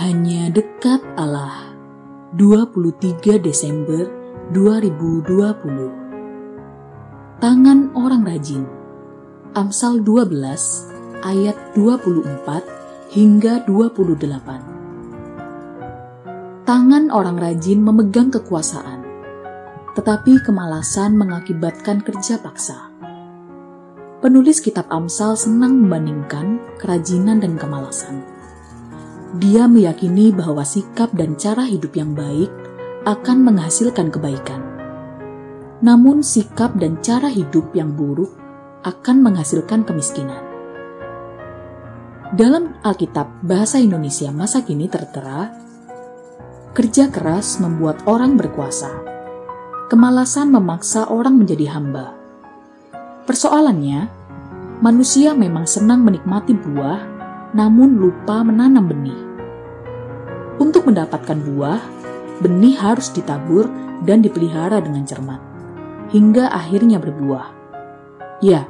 Hanya dekat Allah 23 Desember 2020 Tangan orang rajin Amsal 12 ayat 24 hingga 28 Tangan orang rajin memegang kekuasaan tetapi kemalasan mengakibatkan kerja paksa. Penulis kitab Amsal senang membandingkan kerajinan dan kemalasan. Dia meyakini bahwa sikap dan cara hidup yang baik akan menghasilkan kebaikan. Namun sikap dan cara hidup yang buruk akan menghasilkan kemiskinan. Dalam Alkitab bahasa Indonesia masa kini tertera, kerja keras membuat orang berkuasa kemalasan memaksa orang menjadi hamba. Persoalannya, manusia memang senang menikmati buah, namun lupa menanam benih. Untuk mendapatkan buah, benih harus ditabur dan dipelihara dengan cermat, hingga akhirnya berbuah. Ya,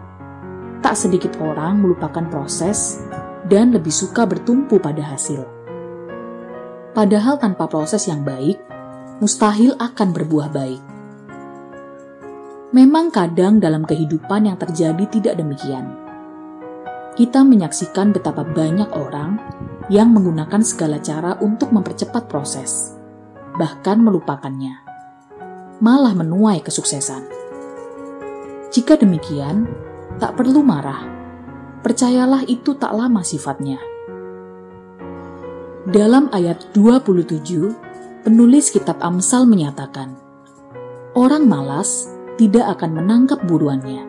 tak sedikit orang melupakan proses dan lebih suka bertumpu pada hasil. Padahal tanpa proses yang baik, mustahil akan berbuah baik. Memang kadang dalam kehidupan yang terjadi tidak demikian. Kita menyaksikan betapa banyak orang yang menggunakan segala cara untuk mempercepat proses, bahkan melupakannya, malah menuai kesuksesan. Jika demikian, tak perlu marah. Percayalah itu tak lama sifatnya. Dalam ayat 27, penulis kitab Amsal menyatakan, Orang malas tidak akan menangkap buruannya,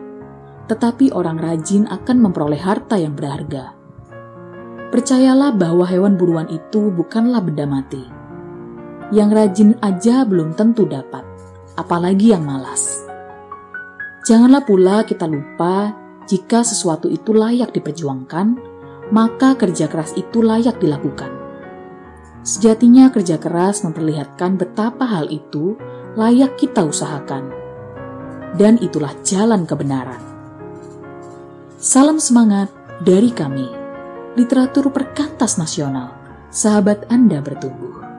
tetapi orang rajin akan memperoleh harta yang berharga. Percayalah bahwa hewan buruan itu bukanlah benda mati. Yang rajin aja belum tentu dapat, apalagi yang malas. Janganlah pula kita lupa jika sesuatu itu layak diperjuangkan, maka kerja keras itu layak dilakukan. Sejatinya kerja keras memperlihatkan betapa hal itu layak kita usahakan dan itulah jalan kebenaran. Salam semangat dari kami, literatur perkantas nasional, sahabat Anda bertumbuh.